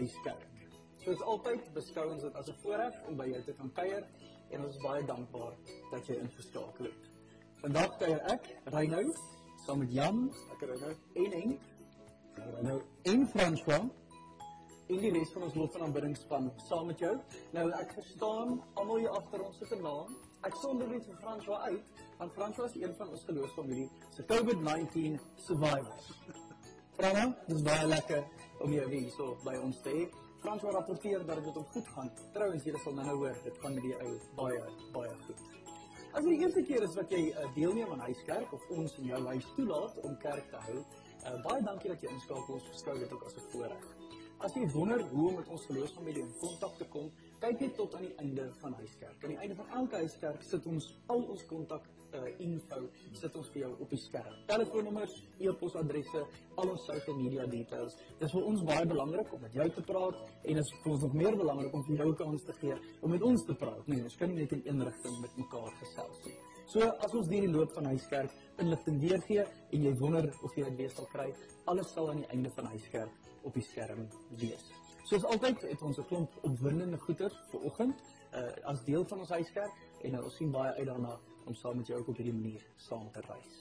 huiskerk. Soos altyd beskou ons dit as 'n voorreg om by jou te kan kuier en ons is baie dankbaar dat jy ingeskakel het. Vandag kuier ek, Reynou, saam met Jan, ek Reynou en Henk, Reynou en François en die res van ons lof en aanbiddingspan saam met jou. Nou ek verstaan almal hier agter ons se naam. Ek sonder net vir François uit, want François is een van ons geloofsfamilie se COVID-19 survivors. Frana, dis baie lekker om jou weer so by ons te hê. François rapporteer dat dit hom goed gaan. Trouwens, jy sal nou hoor, dit gaan met die ou baie baie goed. As dit die eerste keer is wat jy uh, deelneem aan huiskerk of ons in jou huis toelaat om kerk te hou, uh, baie dankie dat jy inskakel. Ons beskou dit ook as 'n voorreg. As jy wonder hoe om met ons geloofsfamilie in kontak te kom, kyk net tot aan die einde van huiskerk. Aan die einde van elke huiskerk sit ons al ons kontak uh, info sit ons vir jou op die skerm. Telefoonnommers, e-posadresse, al ons social media details. Dit is vir ons baie belangrik om met jou te praat en dit is vir ons nog meer belangrik om vir jou 'n kans te gee om met ons te praat. Nee, ons kan nie net in een rigting met mekaar gesels nie. So as ons deur die loop van huiskerk inligting weergee en jy wonder of jy dit weer sal kry, alles sal aan die einde van huiskerk op die skerm wees. Soos altyd het ons 'n klomp opwindende goeder vir oggend uh, as deel van ons huiskerk en uh, ons sien baie uit daarna om saam met jou ook op hierdie manier saam te reis.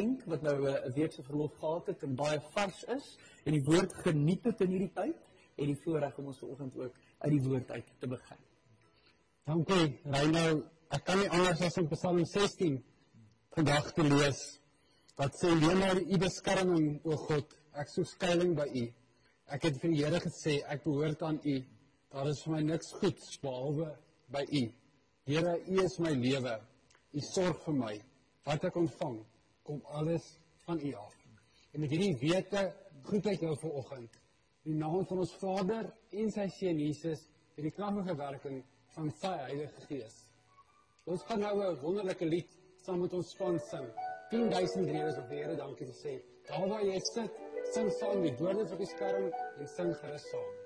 Enk wat nou 'n uh, week se verlof gehad het en baie vars is en die woord geniet het in hierdie tyd en die voorreg om ons vanoggend ook uit die woord uit te begin. Dankie, Reynou. Ek kan nie anders as om Psalm 16 vandag te lees wat sê: "Leer u beskerming, o God, ek soek skuilings by u." Ek het vir die Here gesê ek behoort aan U. Daar is vir my niks goeds behalwe by U. Here, U is my lewe. U sorg vir my. Wat ek ontvang, kom alles van U af. En met hierdie wete groet ek jou vanoggend in die naam van ons Vader en sy Seun Jesus en die kragtige werking van sy Heilige Gees. Ons gaan nou 'n wonderlike lied saam met ons span sing. 10000 redes om die Here dankie te sê. Daar waar jy sit, sing saam die woorde op die skerm en sing gerus saam.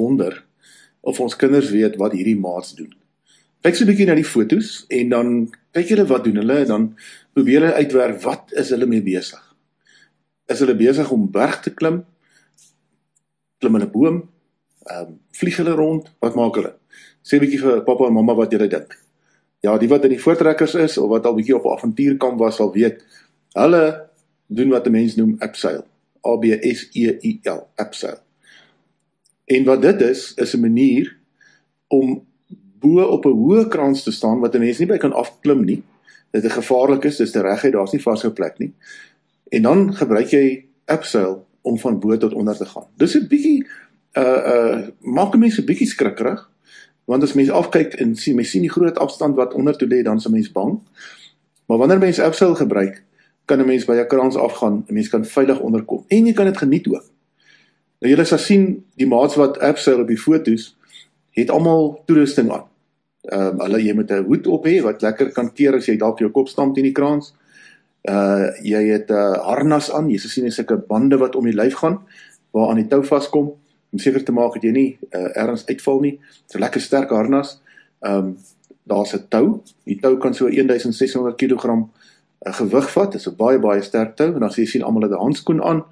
Wonder of ons kinders weet wat hierdie maats doen. Kyk so 'n bietjie na die fotos en dan kyk julle wat doen hulle en dan probeer hulle uitwerk wat is hulle mee besig. Is hulle besig om berg te klim? Klim hulle boom? Ehm um, vlieg hulle rond? Wat maak hulle? Sê 'n bietjie vir pappa en mamma wat julle dink. Ja, die wat in die voortrekkers is of wat al bietjie op 'n avontuurkamp was, sal weet. Hulle doen wat 'n mens noem abseil. A B S E I L, abseil. En wat dit is, is 'n manier om bo op 'n hoë krans te staan wat 'n mens nie by kan afklim nie. Dit is gevaarlik is, dis reguit, daar's nie vasgehou plek nie. En dan gebruik jy abseil om van bo tot onder te gaan. Dis 'n bietjie uh uh maak mense bietjie skrikkerig want as mense afkyk en sien mense sien die groot afstand wat onder toe lê dan is 'n mens bang. Maar wanneer mense abseil gebruik, kan 'n mens by 'n krans afgaan, 'n mens kan veilig onderkom en jy kan dit geniet ook. Nou julle sal sien die maats wat abseil op die fotos het almal toerusting aan. Ehm um, hulle jy moet 'n hoed op hê wat lekker kan keer as jy dalk jou kop stamp teen die krans. Uh jy het 'n uh, harnas aan, jy sal sien dis sulke bande wat om die lyf gaan waar aan die tou vaskom om seker te maak dat jy nie uh, ergens uitval nie. Dit's 'n lekker sterk harnas. Ehm um, daar's 'n tou. Die tou kan so 1600 kg uh, gewig vat. Dit is 'n baie baie sterk tou en dan sien jy sien almal het 'n handskoen aan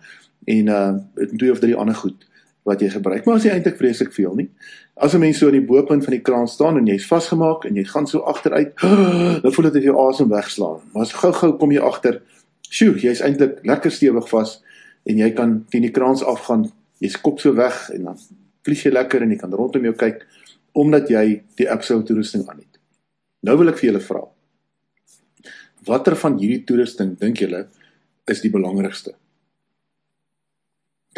en uh twee of drie ander goed wat jy gebruik. Maar as jy eintlik vreeslik veel nie. As 'n mens so aan die bopunt van die kraan staan en jy's vasgemaak en jy gaan so agteruit, dan voel dit of jy asem wegslaan. Maar as gou-gou kom jy agter, sjoe, jy's eintlik lekker stewig vas en jy kan teen die kraans afgaan. Jy's kop so weg en dan vlieg jy lekker en jy kan rondom jou kyk omdat jy die absolute toerusting aan het. Nou wil ek vir julle vra. Watter van hierdie toerusting dink julle is die belangrikste?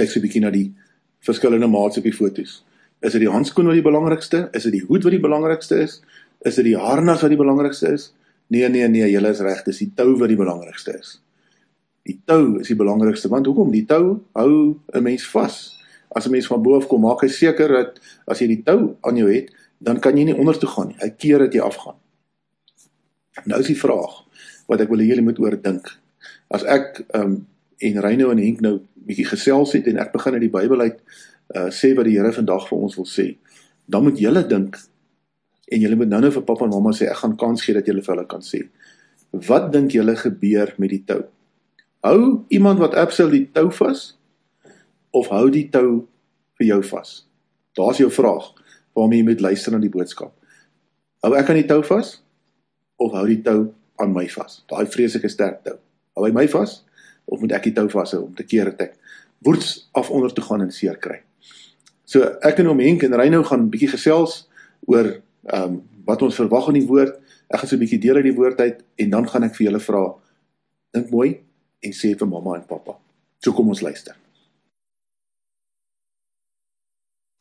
Kyk so 'n bietjie na die verskillende maats op die fotos. Is dit die handskoen wat die belangrikste? Is dit die hoed wat die belangrikste is? Is dit die harnas wat die belangrikste is? Nee nee nee, julle is reg, dis die tou wat die belangrikste is. Die tou is die belangrikste want hoekom? Die tou hou 'n mens vas. As 'n mens van bo af kom, maak hy seker dat as jy die tou aan jou het, dan kan jy nie onder toe gaan nie. Hy keer dat jy afgaan. Nou is die vraag wat ek wil hê julle moet oordink. As ek um en Reyno en Henk nou bietjie gesels het en ek begin uit die Bybel uit uh sê wat die Here vandag vir ons wil sê, dan moet julle dink en julle moet nou-nou vir pappa en mamma sê ek gaan kans gee dat julle vir hulle kan sê. Wat dink julle gebeur met die tou? Hou iemand wat absoluut die tou vas of hou die tou vir jou vas? Daar's jou vraag waarmee jy moet luister na die boodskap. Hou ek aan die tou vas of hou die tou aan my vas? Daai vreeslike sterk tou. Hou hy my vas of moet ek die tou vashou om te keer dat ek woeds af onder te gaan en seer kry? So ek en oom Henk en Reynou gaan 'n bietjie gesels oor ehm um, wat ons verwag in die woord. Ek gaan so 'n bietjie deel uit die woord uit en dan gaan ek vir julle vra dink mooi en sê vir mamma en pappa. So kom ons luister.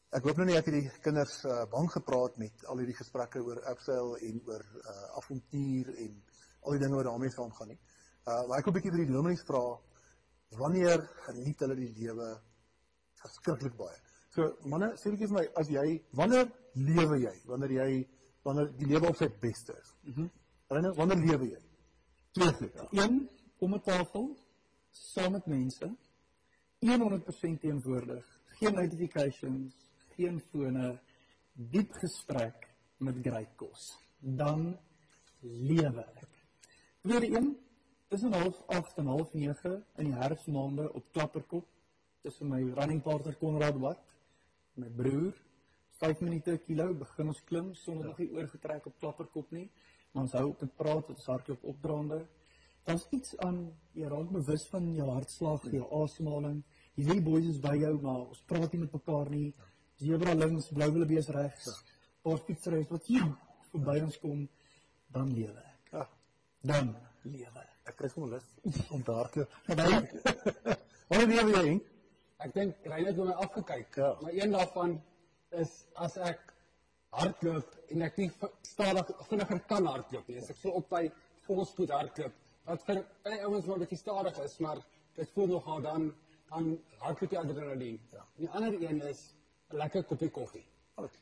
Ek hoop nou nie ek het die kinders uh, bang gepraat met al hierdie gesprekke oor Abseil en oor uh, avontuur en al die dinge wat daarmee saamgaan nie. Uh maar ek wil 'n bietjie vir die dominees vra wanneer geniet hulle die lewe verskriklik baie. So manne, sê net vir my as jy wanneer lewe jy? Wanneer jy wanneer die lewe op sy beste is. Mhm. Mm wanneer lewe jy? Twee goed. Een om 'n tafel saam met mense 100% teenwoordig. Geen notifications, geen fone, diep gesprek met great kos. Dan lewe ek. Tweede een, tussen half 8 en half 9 in die herfsmaande op Klapperkop tussen my running partner Konrad Wat, my broer, 5 minute kilo begin ons klim sonder nog nie oorgetrek op Klapperkop nie. Maar ons hou op te praat, ons hardloop opdraande. Daar's iets aan jy raak bewus van jou hartslag, jou asemhaling. Jy weet boys is by jou, maar ons praat nie met mekaar nie. Zebra links, blou wille bees regs. Paar fietsry wat hier verby ons kom, dan lewe ek. Ja, Dan lewe ek. kry sommer lus om te hardloop. Wanneer lewe jy? Henk? Ek dink Reine het my afgekyk. Ja. Maar een daarvan is as ek hardloop en ek nie stadig vinniger kan hardloop nie. As ek so op by volspoed hardloop, wat vir baie ouens wat 'n bietjie stadig is, maar dit voel nogal dan dan hardloop jy adrenalien. Ja. Die ander een is 'n lekker koppie koffie.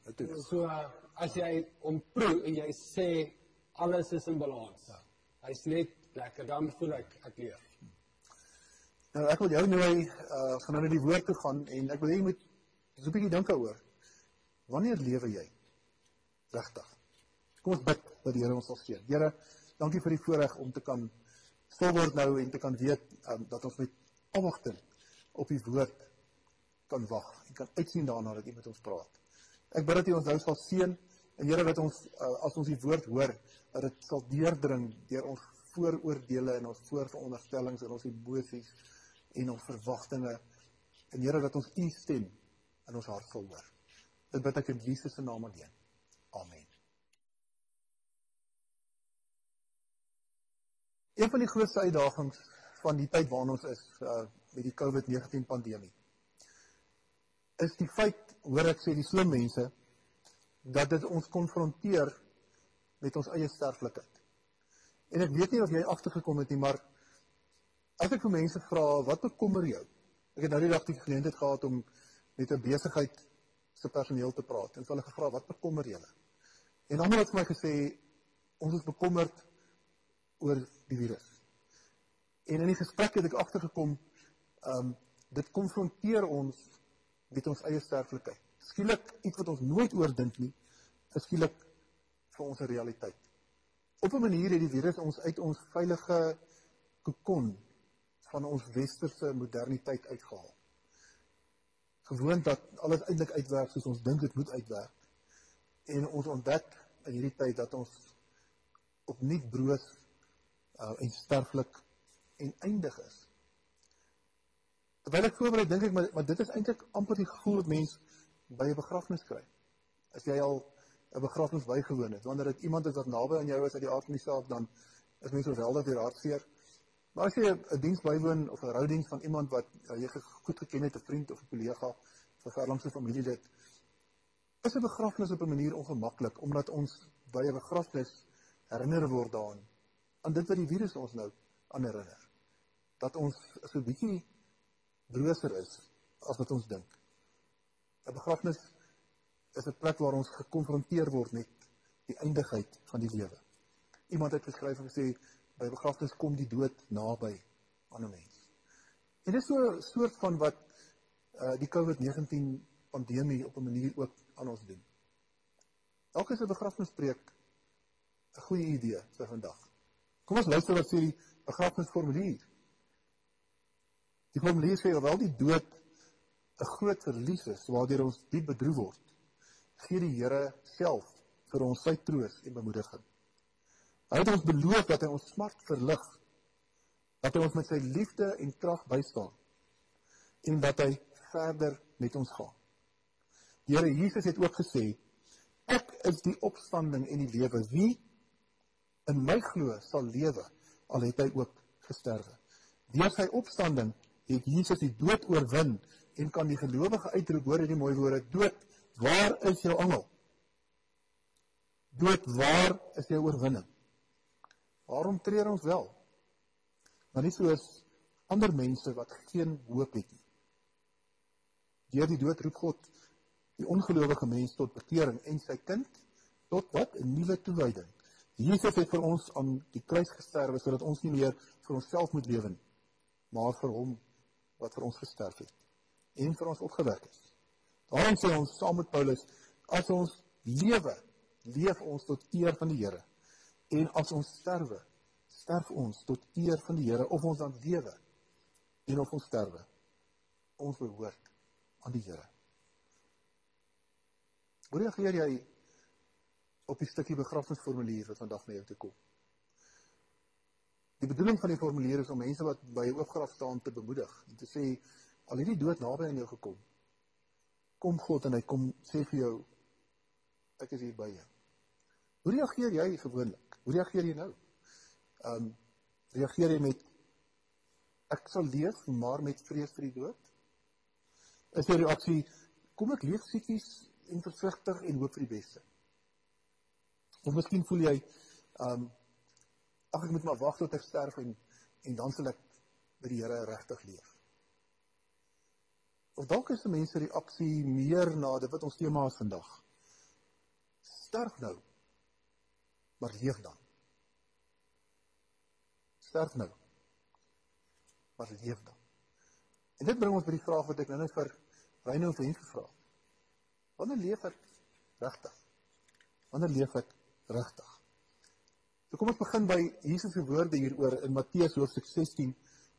Dit doen. So as jy hom proe en jy sê alles is in balans. Ja. Hy's net lekker, dan voel ek ek leef. Nou ek wil jou nooi uh gaan nou na die woord toe gaan en ek wil hê jy moet so 'n bietjie dink daaroor. Wanneer lewe jy? Regtig. Kom ons bid dat die Here ons sal seën. Here, dankie vir die voorreg om te kan stil word nou en te kan weet um, dat ons met afwagting op u woord kan wag en kan uitsien daarna dat u met ons praat. Ek bid dat u ons nou sal seën Here dat ons uh, as ons die woord hoor, dat dit sal deurdring deur ons vooroordeele en ons voorveronderstellings en ons emosies en ons verwagtinge en Here dat ons u stem in ons hart sal hoor. Dit bid ek in Jesus se naam alleen. Amen. Een van die grootste uitdagings van die tyd waarin ons is uh, met die COVID-19 pandemie is die feit, hoor ek sê die slim mense, dat dit ons konfronteer met ons eie sterflikheid. En ek weet nie of jy agtergekom het nie, maar as ek vir mense vra, wat bekommer jou? Ek het nou die dag die geleentheid gehad om met 'n besigheid se personeel te praat en hulle gevra, wat bekommer julle? En almal het vir my gesê, ons is bekommerd oor die virus. En in die gesprek het ek agtergekom, ehm um, dit konfronteer ons met ons eie sterflikheid. Skielik iets wat ons nooit oordink nie, is skielik vir ons 'n realiteit. Op 'n manier het die virus ons uit ons veilige kokon van ons westerse moderniteit uitgehaal. Gewoond dat alles eintlik uitwerk soos ons dink dit moet uitwerk. En ons ontdek in hierdie tyd dat ons opnuut broos uh, en sterflik en eindig is. Terwyl ek voorberei dink ek maar, maar dit is eintlik amper die gevoel wat mens by 'n begrafnis kry. As jy al 'n begrafnis bygewoon het, wanneer dit iemand is wat naby aan jou is uit die aard van die saak, dan is mens oorweldig deur hartseer. Maar as jy 'n diens bywoon of 'n roudiens van iemand wat uh, jy goed geken het, 'n vriend of 'n kollega of 'n verlangse familielid, is 'n begrafnis op 'n manier ongemaklik omdat ons by 'n begrafnis herinner word daaraan aan dit wat die virus ons nou aan herinner. Dat ons so 'n bietjie brooser is as wat ons dink. 'n Begrafnis is 'n plek waar ons gekonfronteer word met die eindigheid van die lewe. Iemand het geskryf en gesê by begrafnis kom die dood naby aan 'n mens. En dit is so 'n soort van wat uh die COVID-19 pandemie op 'n manier ook aan ons doen. Dalk is 'n begrafnispreek 'n goeie idee vir vandag. Kom ons luister wat sê die begrafnisformulier. Die formulier sê alhoewel die dood 'n groot verlies is waardeur ons diep bedroef word, gee die Here self vir ons sy troos en bemoediging. Hy het ons beloof dat hy ons smart verlig, dat hy ons met sy liefde en krag bystaan en dat hy verder met ons gaan. Die Here Jesus het ook gesê: Ek is die opstanding en die lewe. Wie in my glo sal lewe al het hy ook gesterwe. Deur sy opstanding het Jesus die dood oorwin en kan die gelowige uitroep hoor hierdie mooi woorde dood waar is jou angel? Dood waar is jou oorwinning? Waarom treur ons wel? Maar nie soos ander mense wat geen hoop het nie. Deur die dood roep God die ongelowige mens tot bekering en sy kind tot wat 'n nuwe toewyding. Jesus het vir ons aan die kruis gesterwe sodat ons nie meer vir onsself moet lewe nie, maar vir hom wat vir ons gesterf het en vir ons opgewek is. Daarom sê ons saam met Paulus, as ons lewe, leef ons tot eer van die Here. En as ons sterwe, sterf ons tot eer van die Here of ons dan lewe en of ons sterwe. Ons behoort aan die Here. Hoe reageer jy op die stukkie begrafnisformulier wat vandag na jou toe kom. Die bedoeling van die formulier is om mense wat by 'n oopgraf staan te bemoedig en te sê al hierdie dood naby aan jou gekom. Kom God en hy kom sê vir jou ek is hier by jou. Hoe reageer jy gewoonlik? Hoe reageer jy nou? Ehm um, reageer jy met ek sal leef maar met vrees vir die dood? Is jou reaksie kom ek leef siekies en versigtig en hoop vir die beste? Of miskien voel jy ehm um, ag ek moet maar wag tot ek sterf en en dan sal ek by die Here regtig leef. Of dalk is 'n mens se reaksie meer na dit wat ons tema is vandag. Sterf nou. Maar leef dan. Sterf nou. Maar leef dan. En dit bring ons by die vraag wat ek nou net vir Reyno vriend gevra het. Wanneer leef ek regtig? Wanneer leef ek regtig? So kom ons begin by Jesus se woorde hieroor in Matteus hoofstuk 16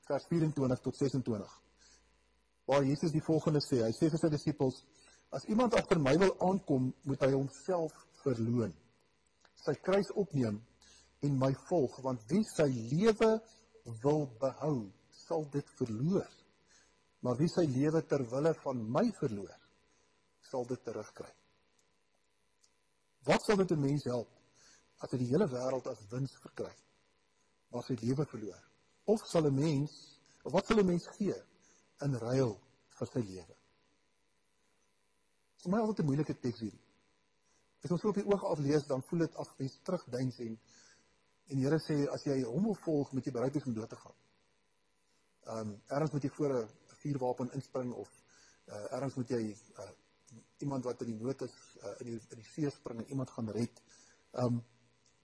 vers 24 tot 26. Waar Jesus die volgende sê, hy sê vir sy disippels: As iemand agter my wil aankom, moet hy homself verloon. Sy kruis opneem en my volg, want wie sy lewe wil behou, sal dit verloor. Maar wie sy lewe ter wille van my verloor, sal dit terugkry. Wat sal dit 'n mens help as hy die hele wêreld as wins verkry, maar sy lewe verloor? Of sal 'n mens, of wat sal 'n mens gee in ruil vir sy lewe? Vir my altyd 'n moeilike teks hierdie. As ons so op die oog af lees, dan voel dit af mens terugdeins en en die Here sê as jy hom wil volg, moet jy bereid wees om dood te gaan. Ehm um, ergens moet jy voor 'n vuurwapen inspring of uh, ergens moet jy uh, iemand wat in die nood is uh, in die in die see spring en iemand gaan red. Ehm um,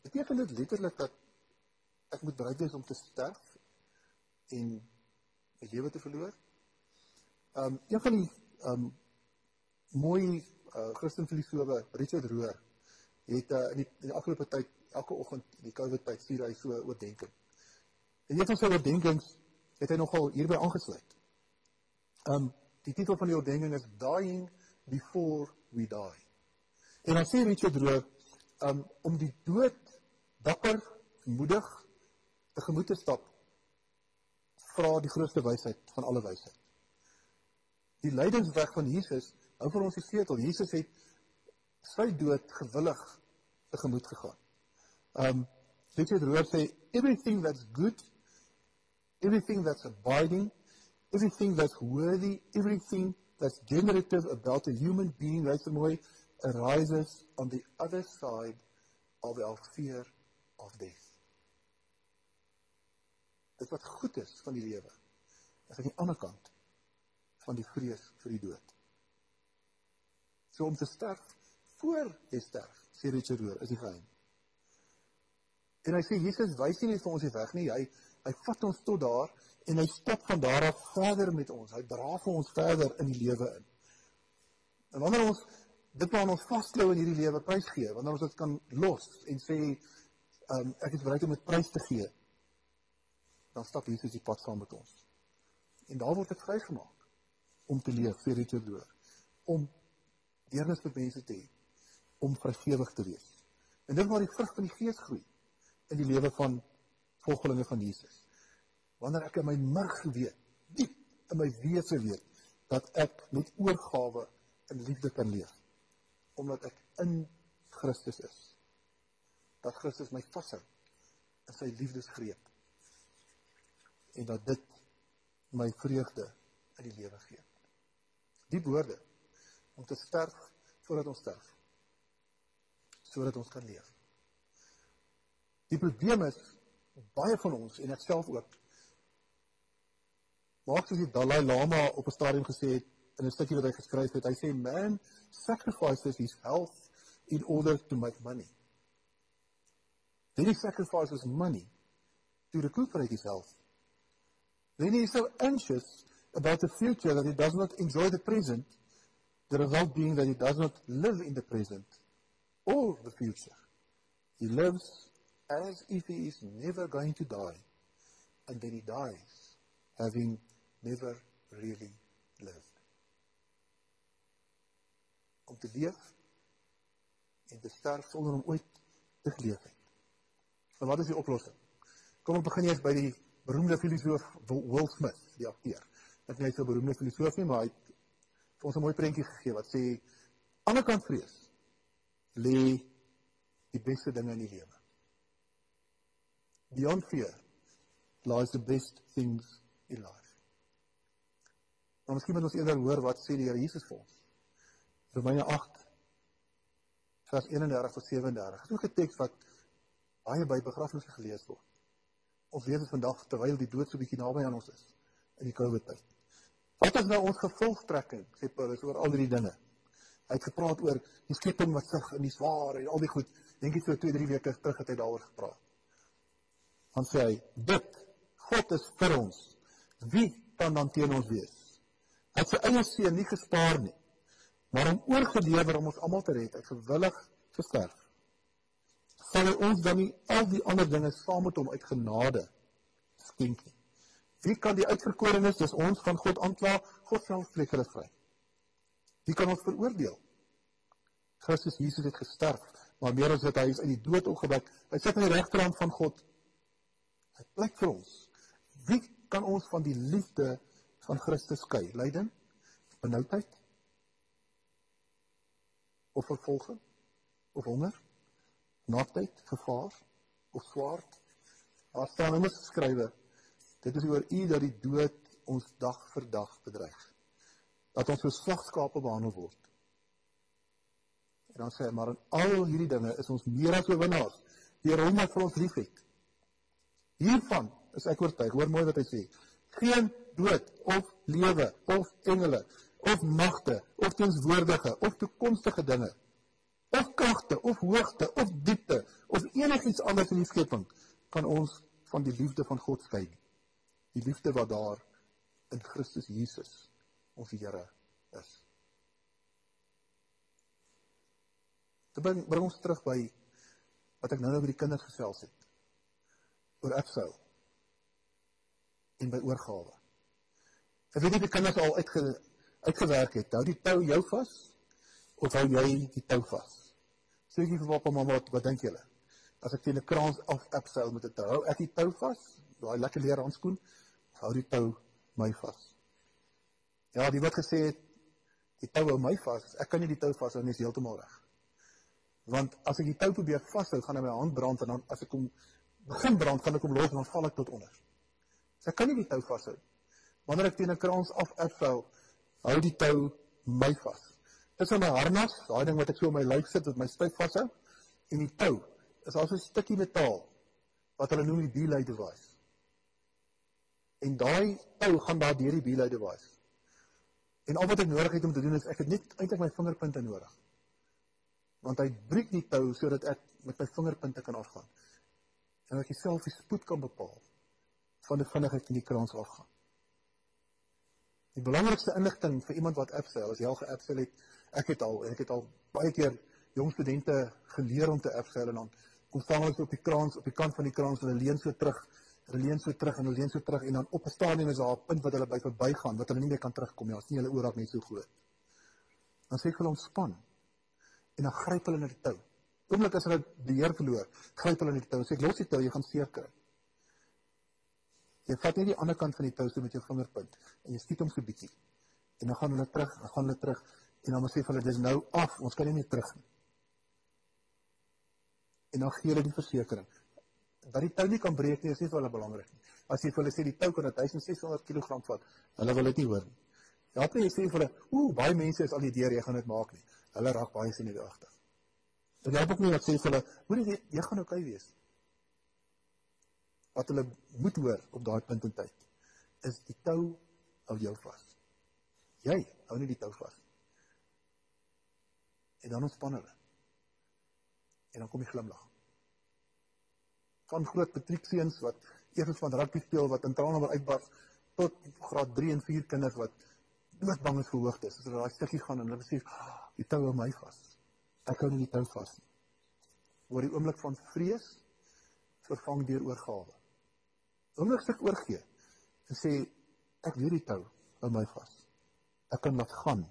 beteken dit letterlik dat ek moet bereid wees om te sterf en my lewe te verloor? Um, een van die um, mooi uh, Christen filosofe Richard Rohr het uh, in die, in die afgelope tyd elke oggend die COVID tyd stuur hy so oordenking. En een van sy oordenkings het hy nogal hierby aangesluit. Um die titel van die oordenking is Dying Before We Die. En dan sê Richard Rohr um om die dood dapper, moedig tegemoet te stap vra die grootste wysheid van alle wysheid. Die lydensweg van Jesus hou vir ons die sleutel. Jesus het sy dood gewillig tegemoet gegaan. Um Richard Rohr sê everything that's good, everything that's abiding, everything that's worthy, everything that's generative about a human being, right mooi, arises on the other side of our fear of death. Dit wat goed is van die lewe is aan die ander kant van die vrees vir die dood. So om te sterf voor jy sterf, sê Richard Rohr, is die geheim. En hy sê Jesus wys nie vir ons die weg nie, hy hy vat ons tot daar en hy stap van daar af verder met ons. Hy dra vir ons verder in die lewe in. En wanneer ons dit wat ons vasklou in hierdie lewe prys gee, wanneer ons dit kan los en sê um, ek is bereid om dit prys te gee, dan stap Jesus die pad saam met ons. En daar word ek vrygemaak om te leef vir Richard Rohr, om deernis vir mense te hê, om vergewig te wees. En dit waar die vrug van die Gees groei in die lewe van volgelinge van Jesus. Wanneer ek in my murg weet, diep in my wese weet dat ek met oorgawe in liefde kan leef, omdat ek in Christus is. Dat Christus my vashou in sy liefdesgreep. En dat dit my vreugde in die lewe gee. Die woorde om te sterf voordat ons sterf. Sodat ons kan leef. Die probleem is baie van ons en ek self ook maak soos die Dalai Lama op 'n stadium gesê het in 'n stukkie wat hy geskryf het. Hy sê man sacrifices his health in order to make money. Then he sacrifices money to recuperate his health. Then he is so anxious about the future that he does not enjoy the present The result being that he does not live in the present or the future. He lives as if he is never going to die, and then he dies having never really lived. Om te leef en te sterf sonder om ooit te geleef het. En wat is die oplossing? Kom ons begin eers by die beroemde filosoof Will Smith, die akteur. Is nie so beroemde filosoof nie, maar hy vir ons 'n mooi prentjie gegee wat sê aan die kant vrees lê die beste dinge in die lewe. Beyond fear lies the best things in life. Maar miskien moet ons eerder hoor wat sê die Here Jesus vir ons. Romeine 8 vers 31 tot 37. Dit is ook 'n teks wat baie by begrafnisse gelees word. Ons lees dit vandag terwyl die dood so bietjie naby aan ons is in die COVID tyd. Wat is nou ons gevolgtrekking, sê Paulus oor al hierdie dinge? Hy het gepraat oor die skepping wat sig in die swaar en al die goed. Dink jy so 2, 3 weke terug het hy daaroor gepraat. Dan sê hy, dit God is vir ons. Wie kan dan teen ons wees? Hy het sy eie seun nie gespaar nie, maar om oorgelewer om ons almal te red, het gewillig gesterf. Sal hy ons dan nie al die ander dinge saam met hom uit genade skenk nie? Wie kan die uitverkorenes, dis ons van God aankla? God self spreek hulle vry. Wie kan ons veroordeel? Christus Jesus het gesterf, maar meer as dit hy is uit die dood opgewek. Hy sit aan die regterhand van God. Hy plek vir ons. Wie kan ons van die liefde van Christus skei? Lyding, benoudheid of vervolging of honger, naaktheid, gevaar of swaard? Daar staan immers geskrywe: Dit is oor u dat die dood ons dag vir dag bedreig. Dat ons soos slagskape behandel word. En dan sê hy, maar in al hierdie dinge is ons meer as oorwinnaars deur hom wat vir ons liefhet. Hiervan is ek oortuig. Hoor mooi wat hy sê. Geen dood of lewe of engele of magte of tenswoordige of toekomstige dinge of kragte of hoogte of diepte of enigiets anders in die skepping kan ons van die liefde van God skei. Die liefde wat daar in Christus Jesus ons Here is. Dit bring, bring ons terug by wat ek nou-nou met die kinders gesels het oor Absou en by oorgawe. Ek weet nie die kinders al uitge, uitgewerk het. Hou die tou jou vas of hou jy die tou vas? Sê ek vir pappa mamma wat wat dink julle? As ek teen 'n kraans af met 'n tou, hou ek die tou vas? Daai lekker leer handskoen, hou die tou my vas. Ja, die wat gesê het die tou hou my vas, ek kan nie die tou vashou nie, is heeltemal reg. Want as ek die tou probeer vashou, gaan hy my hand brand en dan as ek hom begin brand, gaan ek hom los en dan val ek tot onder. So ek kan nie die tou vashou. Wanneer ek teen 'n kraans af afval, hou die tou my vas. Dis in my harnas, daai ding wat ek so op my lyf sit wat my styf vashou, en die tou is also 'n stukkie metaal wat hulle noem die belay device. En daai tou gaan daar deur die belay device. En al wat ek nodig het om te doen is ek het net eintlik my vingerpunte nodig. Want hy breek die tou sodat ek met my vingerpunte kan afgaan. En ek self die spoed kan bepaal van die vinnigheid in die kraans afgaan. Die belangrikste inligting vir iemand wat Absel, as jy al geabsel het, ek het al en ek het al baie keer jong studente geleer om te Absel en dan kom staan hulle op die kraans op die kant van die kraans en hulle leun so terug, hulle leun so terug en hulle leun so terug en dan op 'n stadium is daar 'n punt wat hulle by verbygaan wat hulle nie meer kan terugkom nie. Ons sien hulle oorak net so groot. Dan sê ek hulle ontspan. En dan gryp hulle na die tou. Oomblik as hulle beheer verloor, gryp hulle na die tou en sê ek los die tou, jy gaan seer kry. Jy vat net die ander kant van die tou so met jou vingerpunt en jy skiet hom so bietjie. En dan gaan hulle terug, dan gaan hulle terug en dan sê hulle dis nou af, ons kan nie meer terug nie. En dan gee hulle die versekering dat die tou nie kan breek nie, is nie vir hulle belangrik nie. As jy vir hulle sê die tou kan 1600 kg vat, hulle wil dit nie hoor nie. Ja, jy sê vir hulle, ooh, baie mense is al die deur, jy gaan dit maak nie. Hulle raak baie senuweeagtig. Dit help ook nie dat sê vir hulle, hoor jy, jy gaan oukei okay wees wat hulle moet hoor op daai punt in tyd is die tou hou jou vas. Jy hou nie die tou vas nie. En dan ontspan hulle. En dan kom die glimlag. Van groot matriekseuns wat eers van rugby speel wat in trane wil uitbars tot graad 3 en 4 kinders wat doodbang is vir hoogtes. As hulle daai stukkie gaan en hulle besef, oh, die tou hou my vas. Ek hou nie die tou vas nie. Oor die oomblik van vrees vervang deur oorgawe. Oomblik sê oorgee en sê ek weet die tou hou my vas. Ek kan laat gaan.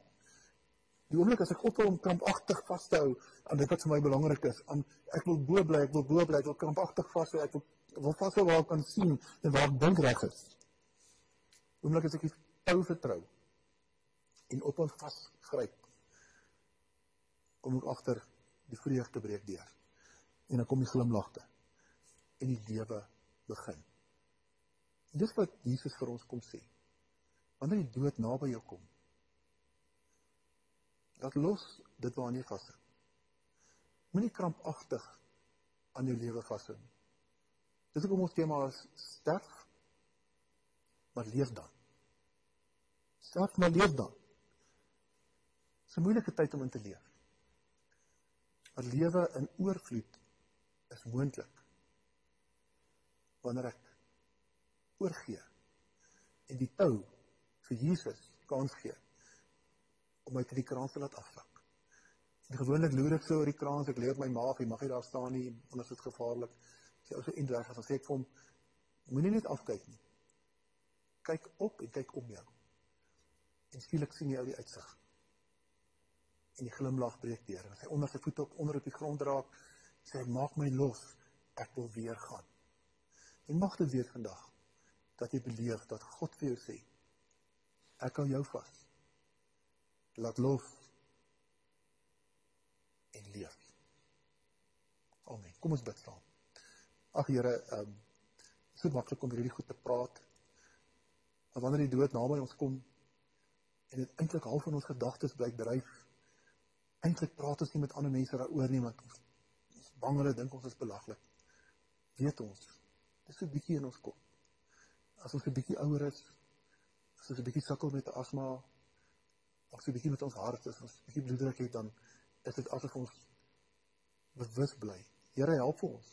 Die oomblik as ek ophou om krampagtig vas te hou aan dit wat vir my belangrik is, aan ek wil bo bly, ek wil bo bly, ek wil krampagtig vashou, ek wil wil vashou waar ek kan sien en waar ek dink reg is. Oomblik as ek die tou vertrou en op hom vasgryp kom ek agter die vreugde breek deur. En dan kom die glimlagte en die lewe begin. Dis wat Jesus vir ons kom sê. Wanneer die dood naby jou kom, dat los dit waaraan jy vashou. Moenie krampagtig aan jou lewe vashou nie. Dis hoekom ons tema is sterf maar leef dan. Sterf maar leef dan. Dis 'n moeilike tyd om in te leef. 'n Lewe in oorvloed is moontlik wanneer ek oorgee en die tou vir Jesus kans gee om my te die kraan te laat afsak. En gewoonlik loer ek so oor die kraan, so ek lê op my maag, jy mag nie daar staan nie, anders is dit gevaarlik. As jy ou so indrag as sê ek vir hom moenie net afkyk nie. Kyk op en kyk om jou. En skielik sien jy ou die uitsig. En die glimlag breek deur en sy onder sy voete op onder op die grond raak, sê hy maak my los, ek wil weer gaan. En mag dit weer vandag dat jy beleef dat God vir jou sê ek hou jou vas. Laat los en leef. Amen. Kom ons bid saam. Ag Here, ehm um, so maklik om hierdie goed te praat. Maar wanneer die dood naby ons kom en dit eintlik half van ons gedagtes bly dryf, eintlik praat ons nie met ander mense daaroor nie want ons ons bang hulle dink ons is belaglik. Weet ons, dis so 'n bietjie in ons kop. As ons 'n bietjie ouer is, as ons 'n bietjie sukkel met asma, of so 'n bietjie met ons hart, as ons 'n bietjie bloeddruk het, dan is dit asof ons bewus bly. Here help vir ons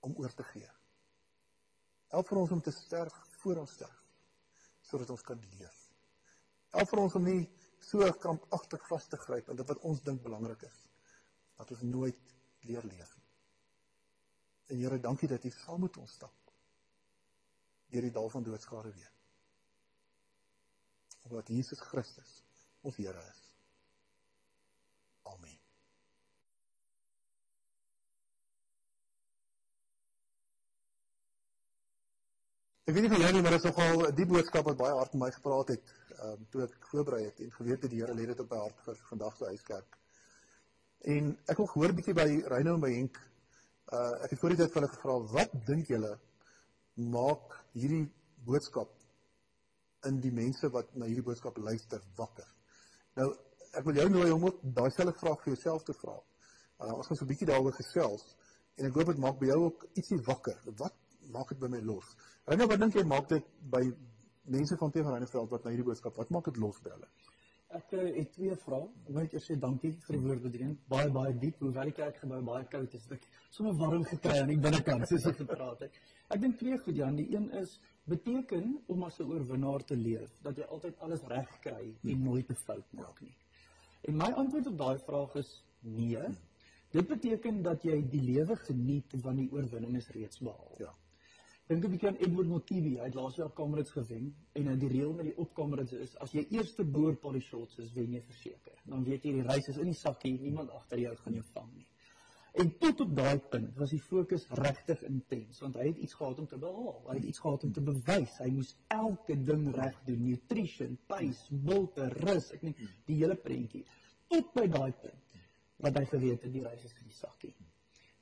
om oor te gee. Help vir ons om te sterf voor ons sterf sodat ons kan leef. Help vir ons om nie so krampagtig vas te gryp aan dit wat ons dink belangrik is dat ons nooit leer leef. En Here, dankie dat U saam met ons stap deur die dal van doodskade weer. Omdat Jesus Christus ons Here is. Amen. Ek weet nie van jou nie, maar dit is nogal 'n diep boodskap wat baie hard met my gepraat het, ehm um, toe ek voorberei het en geweet het die Here lê dit op my hart vir vandag se huiskerk. En ek wil hoor 'n bietjie by Reynou en by Henk. Uh ek het voor die tyd vir hulle gevra, "Wat dink julle maak hierdie boodskap in die mense wat na hierdie boodskap luister wakker?" Nou, ek wil jou nooi om ook daai selfde vraag vir jouself te vra. Uh ons gaan so 'n bietjie daaroor gesels en ek hoop dit maak by jou ook ietsie wakker. Wat maak dit by my los? Reynou, wat dink jy maak dit by mense van Teven Reineveld wat na hierdie boodskap, wat maak dit los by hulle? Ek uh, het twee vrae. Ek net eers sê dankie vir die woordbediening. Baie baie diep. Hoewel die kerkgebou baie koud is, het ek sommer warm gekry aan die binnekant soos ek gepraat het. Ek dink twee goed Jan. Die een is beteken om as 'n oorwinnaar te leef dat jy altyd alles reg kry en nooit 'n fout maak nie. En my antwoord op daai vraag is nee. Dit beteken dat jy die lewe geniet want die oorwinning is reeds behaal. Ja. Dink 'n bietjie aan Edward Motibi, hy het laas jaar Comrades gewen en die reël met die opkomrades is as jy eerste boer Polly Shots is, wen jy verseker. Dan weet jy die reis is in die sakkie, niemand agter jou gaan jou vang nie. En tot op daai punt was die fokus regtig intens want hy het iets gehad om te behaal. Hy het iets gehad om te bewys. Hy moes elke ding reg doen, nutrition, pace, bolte, rus, ek net die hele prentjie. Tot by daai punt wat hy geweet het die reis is in die sakkie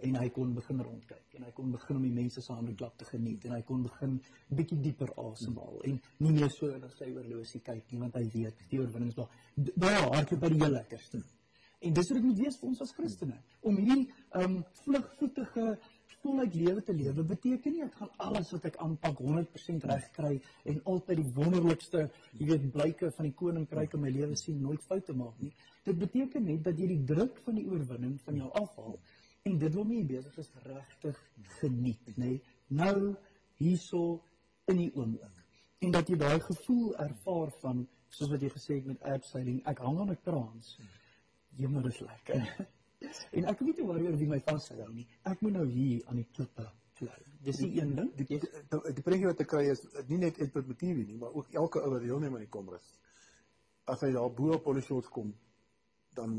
en hy kon begin rondkyk en hy kon begin om die mense se hande klap te geniet en hy kon begin bietjie dieper asemhaal en nie meer so na sy oorlosie kyk nie want hy weet die oorwinning is daar. Baie hardloop by die heel lekkerste. En dis wat dit moet wees vir ons as Christene om hierdie ehm um, vlugvoetige voluit lewe te lewe beteken nie ek gaan alles wat ek aanpak 100% reg kry en altyd die wonderlikste, jy weet, blyke van die koninkryk in my lewe sien, nooit foute maak nie. Dit beteken net dat jy die druk van die oorwinning van jou afhaal en dit waarmee jy besig is regtig geniet, nê? Nee? Nou hierso in die oomblik. En dat jy daai gevoel ervaar van soos wat jy gesê het met abseiling, ek hang aan 'n kraans. Jemmer is lekker. en ek weet nie waar oor wie my vashou nie. Ek moet nou hier aan die klippe klou. Dis die een ding. Die die, die, die prentjie wat ek kry is nie net Edward Matiwi nie, maar ook elke ou wat deelneem aan die kongres. As hy daar bo op Polly Shots kom, dan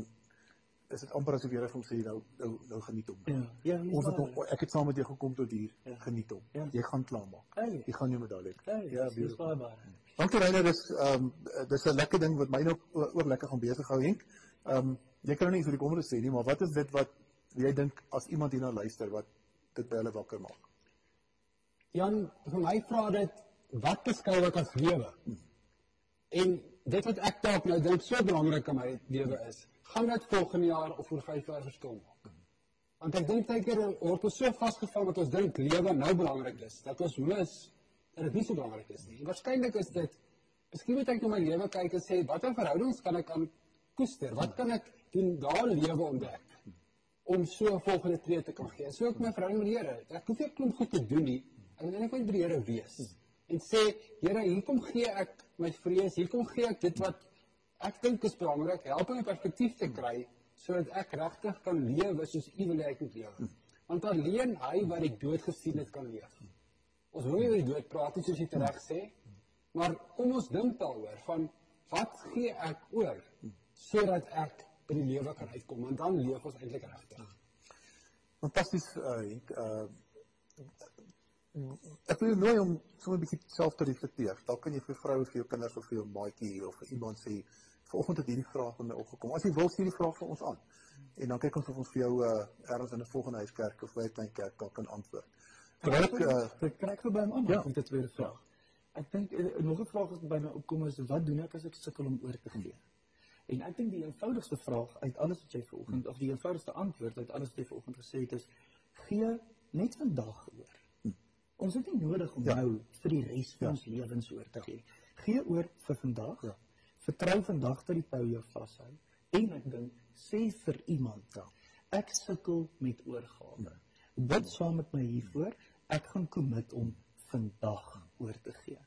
is dit amper asof jy vir hom sê nou nou nou geniet hom. Ja, ja, Ons het waar. ek het saam met jou gekom tot hier. Ja. Geniet hom. Ja. Jy gaan klaarmaak. Hey. Jy gaan jou medalje. kry. Hey, Ja, dis baie baie. Dankie Reiner, dis ehm um, dis 'n lekker ding wat my nou o- oor lekker gaan besig hou Henk. Ehm um, jy kan nou nie vir die komende sê nie, maar wat is dit wat jy dink as iemand hierna luister wat dit by hulle wakker maak? Jan, vir my vra dit wat beskou ek as lewe? En dit wat ek dalk nou dink so belangrik in my lewe is, gaan dit volgende jaar of oor 5 jaar verskil maak. Want ek dink baie keer word ons so vasgevang dat ons dink lewe nou belangrik is, dat ons mis dat dit nie so belangrik is nie. En Waarskynlik is dit Miskien moet ek na my lewe kyk en sê watter verhoudings kan ek aan koester? Wat kan ek doen daar lewe ontdek? om so volgende tree te kan gee. So ook my verhouding met die Here. Ek hoef nie 'n klomp goed te doen nie. Ek moet net by die Here wees. En sê, Here, hier kom gee ek my vrees, hier kom gee ek dit wat ek dink is belangrik help 'n perspektief te kry sodat ek regtig kan lewe soos U wil hê ek moet lewe. Want alleen hy wat die dood gesien het kan leef. Ons wil nie oor die dood praat nie soos jy reg sê, maar kom ons dink daaroor van wat gee ek oor sodat ek by die lewe kan uitkom want dan leef ons eintlik regtig. Fantasties uh Henk, uh ek wil nooi om sommer 'n bietjie self te reflekteer. Dalk kan jy vir vrou of vir jou kinders of vir jou maatjie of vir iemand sê vanoggend het hierdie vraag in my opgekom. As jy wil stuur die vraag vir ons aan. En dan kyk ons of ons vir jou uh ergens in 'n volgende huiskerk of by 'n klein kerk dalk kan antwoord. Terwyl ek uh Ek kry by hom aan Ja. met 'n tweede vraag. Ek dink eh, nog 'n vraag wat by my opkom is wat doen ek as ek sukkel om oor te gee? En ek dink die eenvoudigste vraag uit alles wat jy vanoggend of die eenvoudigste antwoord uit alles wat jy vanoggend gesê het is gee net vandag oor. Ons het nie nodig om Ja. nou vir die res van Ja. ons lewens oor te gee. Gee oor vir vandag. Ja. Vertrou vandag dat die Pyl jou vashou en ek dink sê vir iemand Ja. ek sukkel met oorgawe. Bid saam met my hiervoor. Ek gaan commit om vandag oor te gee.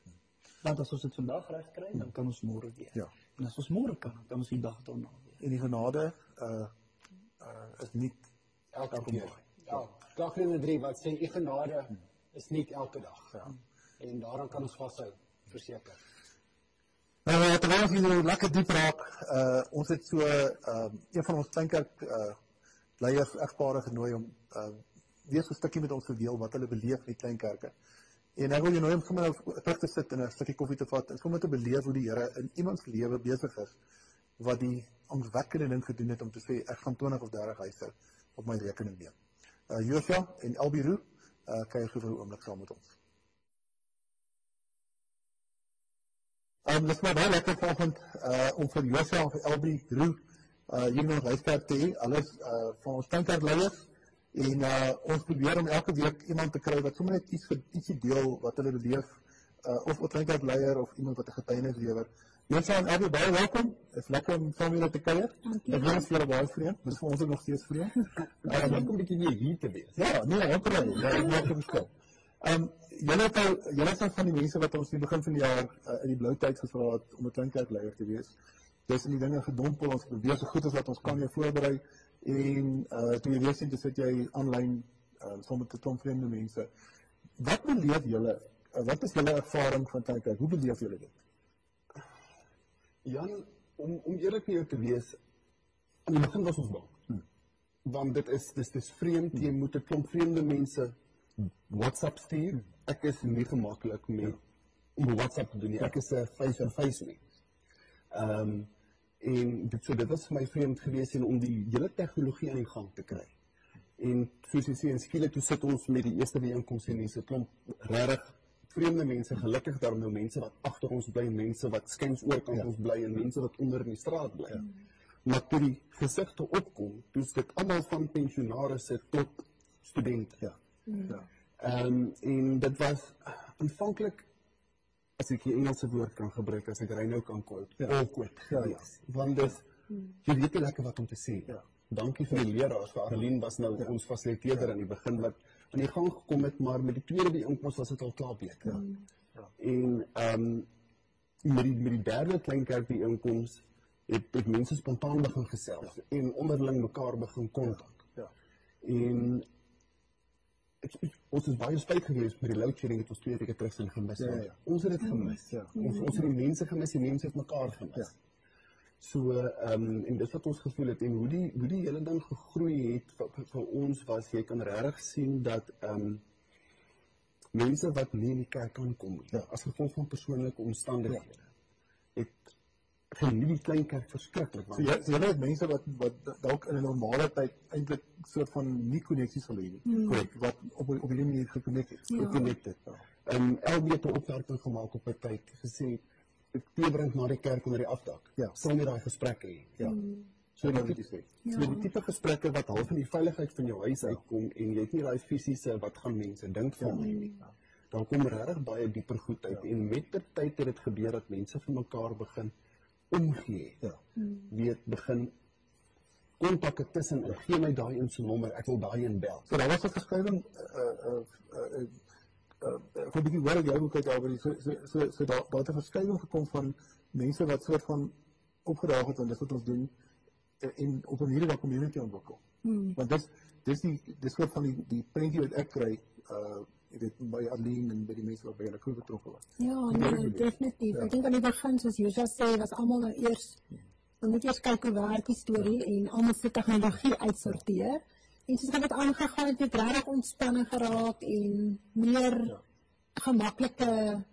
Want as ons dit vandag reg kry, dan kan ons môre weer. Ja. En as ons môre kan, dan ons die dag daarna en die genade uh uh is nie elke keer. Ja, Klagtene 3 wat sê u genade is nie elke dag. Ja. En daaraan kan ons vashou, verseker. Nou ja, terwyl ons hier nou lekker diep raak, uh ons het so ehm een van ons kleinkerk uh leiers egpare genooi om uh weer so 'n stukkie met ons te deel wat hulle beleef in die kleinkerke. En ek wil jou nooi om sommer nou terug te sit en 'n stukkie koffie te vat en sommer te beleef hoe die Here in iemand se lewe besig is wat die angswekkende ding gedoen het om te sê ek gaan 20 of 30 huise op my rekening neem. Uh Josua en Elbiru, uh kan jy gou vir 'n oomblik saam met ons. Um, dit is maar baie lekker vanoggend uh, om vir Josua en vir Elbie Roo uh, hier in ons huiskerk te hê. Alles uh, van ons kleinkerkleiers. En uh, ons probeer om elke week iemand te kry wat sommer net iets ge- ietsie deel wat hulle beleef uh, of 'n kleinkerkleier of iemand wat 'n getuienis lewer. Josua en Elbie, baie welkom. Dit is lekker om saam julle te kuier. Ek wens julle baie vreemd. Dit is vir ons ook nog steeds vreemd. Ek Um, dink 'n bietjie weer hier te wees. Ja, nee, ook reg. Ja, ek maak 'n verskil. Ehm julle het al julle is van die mense wat ons in die begin van die jaar uh, in die blou tyd gevra het om 'n kleinkerkleier te wees. Dis in die dinge gedompel, ons beweeg so goed as wat ons kan jou voorberei en uh toe jy weer sien, toe sit jy aanlyn uh saam met 'n klomp vreemde mense. Wat beleef julle? Uh, wat is julle ervaring van kleinkerk? Hoe beleef julle dit? Jan, om om eerlik met jou te wees, aan die begin was ons bang. Hmm. Want dit is dis dis vreemd, jy moet 'n klomp vreemde mense WhatsApp stuur. Ek is nie gemaklik met om WhatsApp te doen nie. Ek is 'n face to face mens. Ehm um, en dit so dit was vir my vreemd geweest en om die hele tegnologie aan die gang te kry. En soos jy sê, en skielik toe sit ons met die eerste byeenkoms en mense klomp regtig vreemde mense, gelukkig daar nou mense wat agter ons bly, mense wat skuins oorkant Ja. ons bly en mense wat onder in die straat bly. Maar toe die gesigte opkom, toe is dit almal van pensionaarsse tot studente. Ja. Ja. Ehm en dit was aanvanklik as ek die Engelse woord kan gebruik as ek ry nou kan quote, Ja. awkward Ja, geweest. Want dit jy weet nie lekker wat om te sê. Ja. Dankie vir die leraars, vir Arlene was nou ons fasiliteerder aan die begin wat aan die gang gekom het, maar met die tweede byeenkoms was dit al klaar beter. Ja. Ja. En ehm met die met die derde kleinkerk byeenkoms het het mense spontaan begin gesels en onderling mekaar begin kontak. Ja. En ek, ons is baie spyt gewees met die load shedding het ons twee weke terug sin gemis. Ja, ja, ja. Ons het dit gemis. Ja. Ons ons het die mense gemis, die mense het mekaar gemis. Ja. So ehm um, en dis wat ons gevoel het en hoe die hoe die hele ding gegroei het vir, vir, vir ons was jy kan regtig sien dat ehm um, mense wat nie in die kerk kan kom nie, Ja. as gevolg van persoonlike omstandighede het geniet die klein kerk verskriklik So jy so julle het mense wat wat dalk in 'n normale tyd eintlik soort van nie koneksies sal hê nie. Korrek. Wat op op hierdie manier gekonnekt het. ja. connected. Ehm LB het 'n opmerking gemaak op 'n tyd gesê ek teebring na die kerk onder die afdak. Ja. Sal nie daai gesprekke hê. Ja. So wat dit jy sê. So die tipe gesprekke wat half in die veiligheid van jou huis uitkom en jy het nie daai fisiese wat gaan mense dink van my nie. Dan kom regtig baie dieper goed uit en met ter tyd het dit gebeur dat mense vir mekaar begin omgee. Ja. Weet begin kontakke tussen in. Gee my daai in se nommer, ek wil daai in bel. So daar was 'n verskrywing uh uh uh uh vir die hoor ek jou ook uit albei so so so, so daar daar het 'n verskywing gekom van mense wat soort van opgedaag het en dis wat ons doen eh, en op 'n waar community ontwikkel. Hmm. Want dis dis die dis wat van die die prentjie wat ek kry uh jy weet by Arlene en by die mense wat by hulle crew betrokke was. Ja, nee, doen. definitief. Ja. Ek dink aan die begin soos Joshua sê, was almal nou eers dan moet jy eers kyk hoe werk die storie en almal se tegnologie uitsorteer. En soos dit aangegaan het, het regtig ontspanning geraak en meer Ja. gemaklike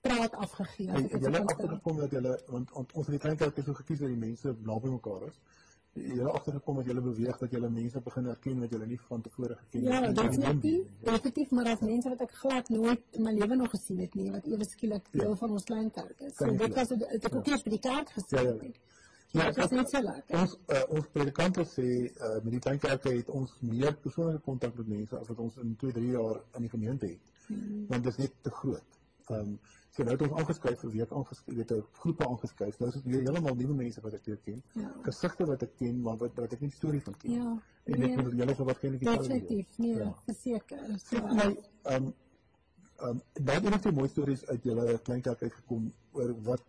praat afgegee. ek dit stel. agtergekom dat julle want want ons het die klein kerk so gekies dat die mense naby mekaar is. Julle agtergekom dat julle beweeg dat julle mense begin herken wat julle nie van tevore geken Ja, het nie. definitief, definitief, maar as mense wat ek glad nooit in my lewe nog gesien het nie, wat ewe skielik deel van ons klein kerk is. So Klein dit kerk. was het ek ook eers by die kerk gesien. Ja, ja. Ja, Ja, dit ek- net so lekker. Ons uh, ons predikante sê uh, met die klein kerke het ons meer persoonlike kontak met mense as wat ons in 2, 3 jaar in die gemeente het. Hmm. Want dit is net te groot. Ehm um, so nou het ons aangeskryf vir week aangeskryf, weet 'n groepe aangeskryf. Nou is dit weer heeltemal nuwe mense wat ek leer ken. Ja. Gesigte wat ek ken, maar wat wat ek nie storie van ken. Ja, En ek nee. bedoel julle sal waarskynlik dieselfde doen. Definitief, nee, Ja. verseker. So, Vir my ehm ehm baie een of die mooi stories uit julle klein kerk uitgekom oor wat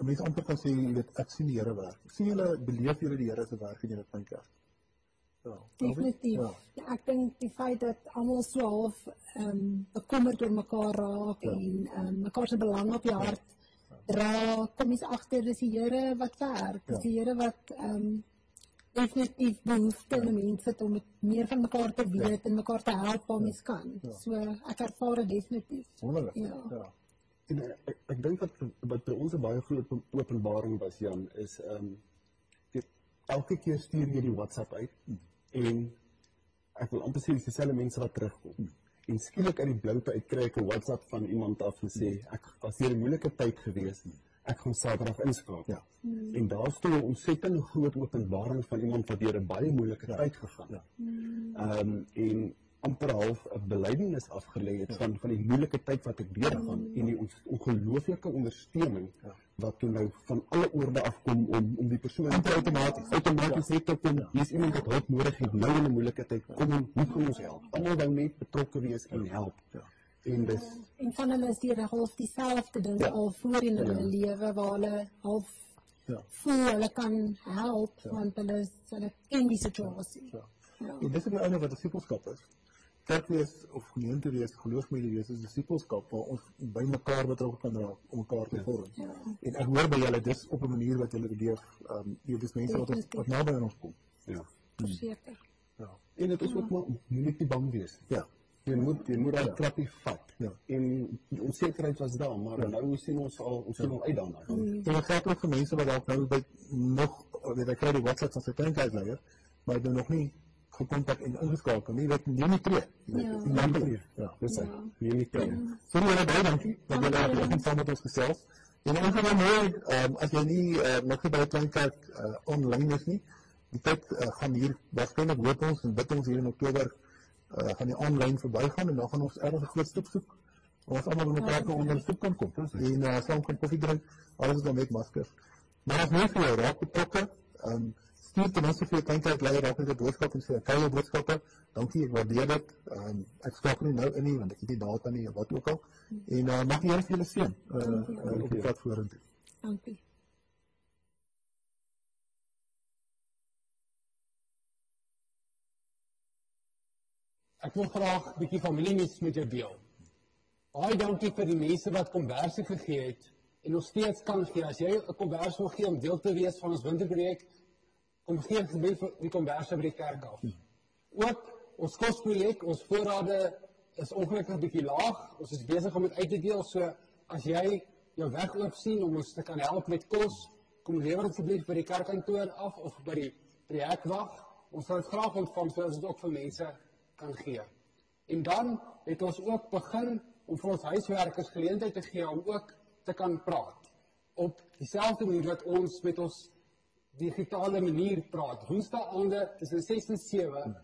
'n mens amper kan sê jy weet ek sien die Here werk. Sien julle beleef julle die Here se werk in julle klein kerk? Ja. Definitief. Ja. Ja, ek dink die feit dat almal so half ehm um, bekommerd oor mekaar raak Ja. en ehm um, mekaar se belang op die hart dra, kom jy agter dis die Here wat werk. Dis Ja. die Here wat ehm um, definitief behoefte in mense het om meer van mekaar te weet en mekaar te help waar mens kan. Ja. So ek ervaar dit definitief. Wonderlik. Ja. ja. En ek ek, ek dink wat wat by ons 'n baie groot openbaring was Jan is ehm um, elke keer stuur jy die WhatsApp uit en ek wil amper sê dis dieselfde mense wat terugkom. En skielik uit die bloute uit kry ek 'n WhatsApp van iemand af en sê ek was deur 'n moeilike tyd gewees. Ek gaan Saterdag inskakel. Ja. En daar staan 'n ontsettend groot openbaring van iemand wat deur 'n baie moeilike tyd gegaan Ja. het. Ehm um, en amper half 'n belydenis afgelê het van van die moeilike tyd wat ek deurgaan en die ongelooflike ondersteuning Ja. wat toe nou van alle oorde afkom om om die persoon Amper outomaties. outomaties net te kom. Hier's iemand wat hulp nodig het nou in 'n moeilike tyd. Kom en hoe kan ons help? Almal wou net betrokke wees en help. Ja. En dis En van hulle is die half dieselfde ding Ja. al voor in hulle lewe waar hulle half Ja. voel hulle kan help want hulle is- hulle ken die situasie. Ja. Ja. En dis ook nou einde wat disipelskap is. Kerkwees of gemeente wees, geloofsmede wees is disipelskap waar ons by mekaar betrokke kan raak om mekaar te vorm. Ja. En ek hoor by julle dis op 'n manier wat julle beleef, ehm um, jy dis mense wat ons wat naby aan ons kom. ja. Verseker. Ja. En dit is ook maar moeilik nie bang wees. nie. Ja. Jy moet jy moet daai Ja. trappie vat. Ja. En die onsekerheid was daar, maar nou sien ons al ons sien al uit daarna. En dit geld ook vir mense wat dalk nou by nog weet ek kry die WhatsApp van sy kleinkuisleier, maar hy het nou nog nie gekontak en ingeskakel nie. Dit neem nie tree. Ja. Neem nie tree. Ja. Dis hy. Ja. Nee, nie kan. Sorry julle baie dankie dat julle vanoggend saam met ons gesels. En ons gaan mooi ehm as jy nie uh, nog nie by die klein kerk uh, online is nie, die tyd uh, gaan hier waarskynlik hoop ons en bid ons hier in Oktober uh, gaan die aanlyn verbygaan en dan gaan ons ergens 'n groot stoep soek. Ons almal met mekaar kan onder die stoep kan kom. En uh, saam kan koffie drink. Alles dan met maskers. Maar as mens vir jou raak betrokke, ehm um, stuur ten minste vir jou kerk leier dalk net 'n boodskap en sê ek kry jou boodskappe. Dankie, ek waardeer dit. Ehm um, ek skakel nie nou in nie want ek het nie data nie of wat ook al. En uh, mag die Here vir julle seën uh, uh, op die pad vorentoe. Dankie. Ek wil graag 'n bietjie familienuus met jou deel. Baie dankie vir die mense wat konversie gegee het en nog steeds kan gee. As jy 'n konversie wil gee om deel te wees van ons winterprojek, kom gee asseblief die konversie by die kerk af. Ook ons kosprojek, ons voorrade is ongelukkig bietjie laag. Ons is besig om dit uit te deel. So as jy jou weg oop sien om ons te kan help met kos, kom lewer asseblief by die kerkkantoor af of by die projekwag. Ons sal dit graag ontvang sodat ons dit ook vir mense kan gee. En dan het ons ook begin om vir ons huiswerkers geleentheid te gee om ook te kan praat. Op dieselfde manier wat ons met ons digitale manier praat. Woensdaande tussen 6 en 7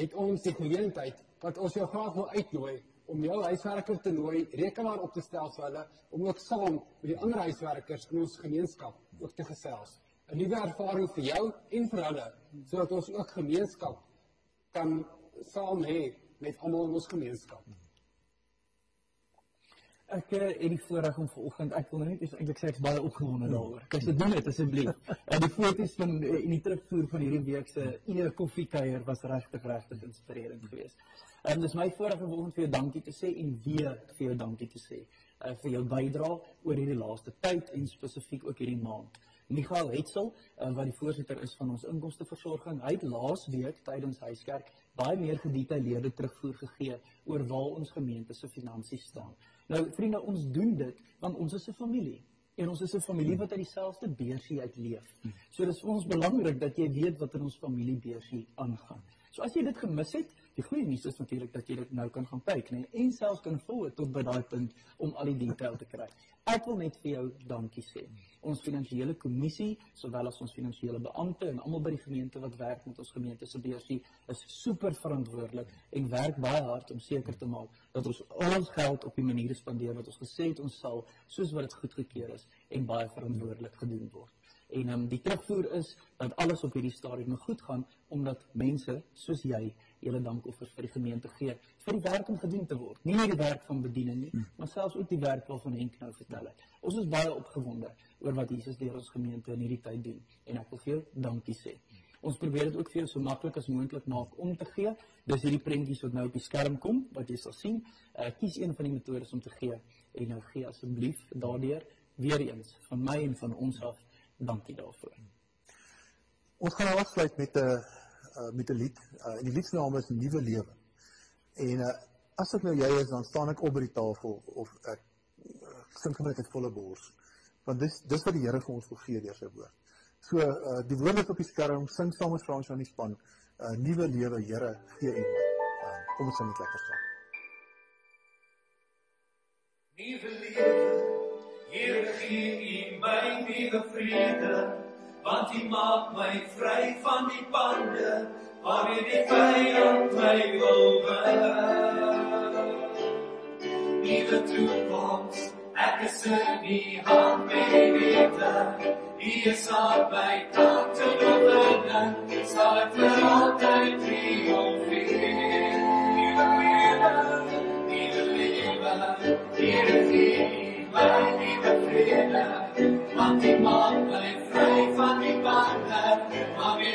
het ons die geleentheid wat ons jou graag wil uitnooi om jou huiswerker te nooi, rekenaar op te stel vir hulle om ook saam met die ander huiswerkers in ons gemeenskap ook te gesels. 'n Nuwe ervaring vir jou en vir hulle sodat ons ook gemeenskap kan saam hê met almal in ons gemeenskap. Ek eh, het die voorreg om vanoggend, ek wil nou net eers eintlik sê ek's baie opgewonde daaroor. Kyk, so doen dit asseblief. En die foto's van eh, en die terugvoer van hierdie week se eer koffiekuier was regtig regtig inspirerend geweest. En dis my voorreg om vanoggend vir jou dankie te sê en weer vir jou dankie te sê uh, vir jou bydrae oor hierdie laaste tyd en spesifiek ook hierdie maand. Michael Hetzel, uh, wat die voorsitter is van ons inkomsteversorging, hy het laas week tydens huiskerk baie meer gedetailleerde terugvoer gegee oor waar ons gemeente se finansies staan. Nou vriende, ons doen dit want ons is 'n familie en ons is 'n familie wat uit dieselfde beursie uit leef. So dis vir ons belangrik dat jy weet wat in ons familie beursie aangaan. So as jy dit gemis het, die goeie nuus is natuurlik dat jy dit nou kan gaan kyk, nee, en selfs kan volg tot by daai punt om al die detail te kry. Ek wil net vir jou dankie sê. Ons finansiële kommissie, sowel as ons finansiële beampte en almal by die gemeente wat werk met ons gemeente se beursie, is super verantwoordelik en werk baie hard om seker te maak dat ons ons geld op die maniere spandeer wat ons gesê het ons sal, soos wat dit goedgekeur is en baie verantwoordelik gedoen word. En um, die terugvoer is dat alles op hierdie stadium goed gaan omdat mense soos jy julle dankoffers vir die gemeente gee vir die werk om gedoen te word. Nie net die werk van bediening nie, maar selfs ook die werk waarvan Henk nou vertel het. Ons is baie opgewonde oor wat Jesus deur ons gemeente in hierdie tyd doen en ek wil vir jou dankie sê. Ons probeer dit ook vir jou so maklik as moontlik maak om te gee. Dis hierdie prentjies wat nou op die skerm kom wat jy sal sien. Uh, kies een van die metodes om te gee en nou gee asseblief daardeur weer eens van my en van ons af dankie daarvoor. Ons gaan nou afsluit met 'n uh, met 'n lied. Uh, en die lied se naam is Nuwe Lewe. En uh, as ek nou jy is, dan staan ek op by die tafel of ek uh, sing sommer net volle bors. Want dis dis wat die Here vir ons wil gee deur sy woord. So uh, die woord is op die skerm, sing saam met Frans van die span. Uh, Nuwe Lewe, Here, gee U my. Uh, kom ons sing net lekker saam. Nuwe lewe, Here gee U my nuwe vrede, want U maak my vry van die bande waarmee die vyand my wil beheer. Nuwe toekoms, ek is in U hand bewete, U is aan my kant te oorwinning, sal ek vir altyd triomfeer. Nuwe lewe, nuwe lewe, Here gee my nuwe vrede, want U maak my vry van die bande, waarmee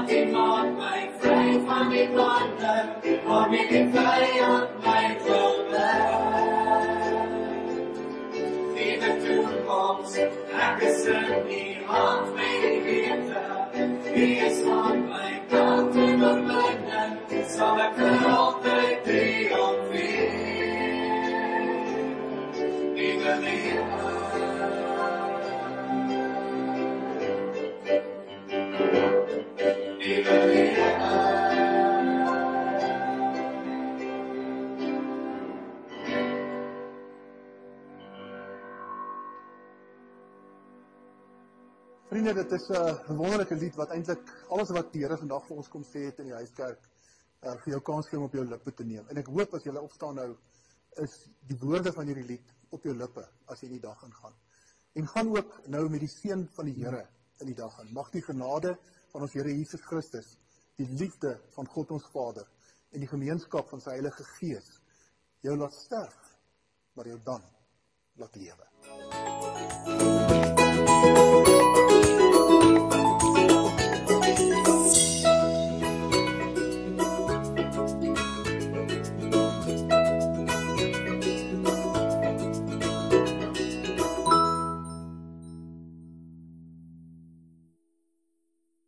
want U maak my vry van die bande, waarmee die vyand my beheer. Nuwe toekoms, ek is in U hand bewete, U is aan my kant en oorwinning, sal ek vir Vriende, dit is 'n wonderlike lied wat eintlik alles wat die Here vandag vir ons kom sê het in die huiskerk uh, vir jou kans gee om op jou lippe te neem. En ek hoop as jy opstaan nou is die woorde van hierdie lied op jou lippe as jy in die dag ingaan. En gaan ook nou met die seën van die Here in die dag in. Mag die genade van ons Here Jesus Christus, die liefde van God ons Vader en die gemeenskap van sy Heilige Gees jou laat sterf, maar jou dan laat lewe.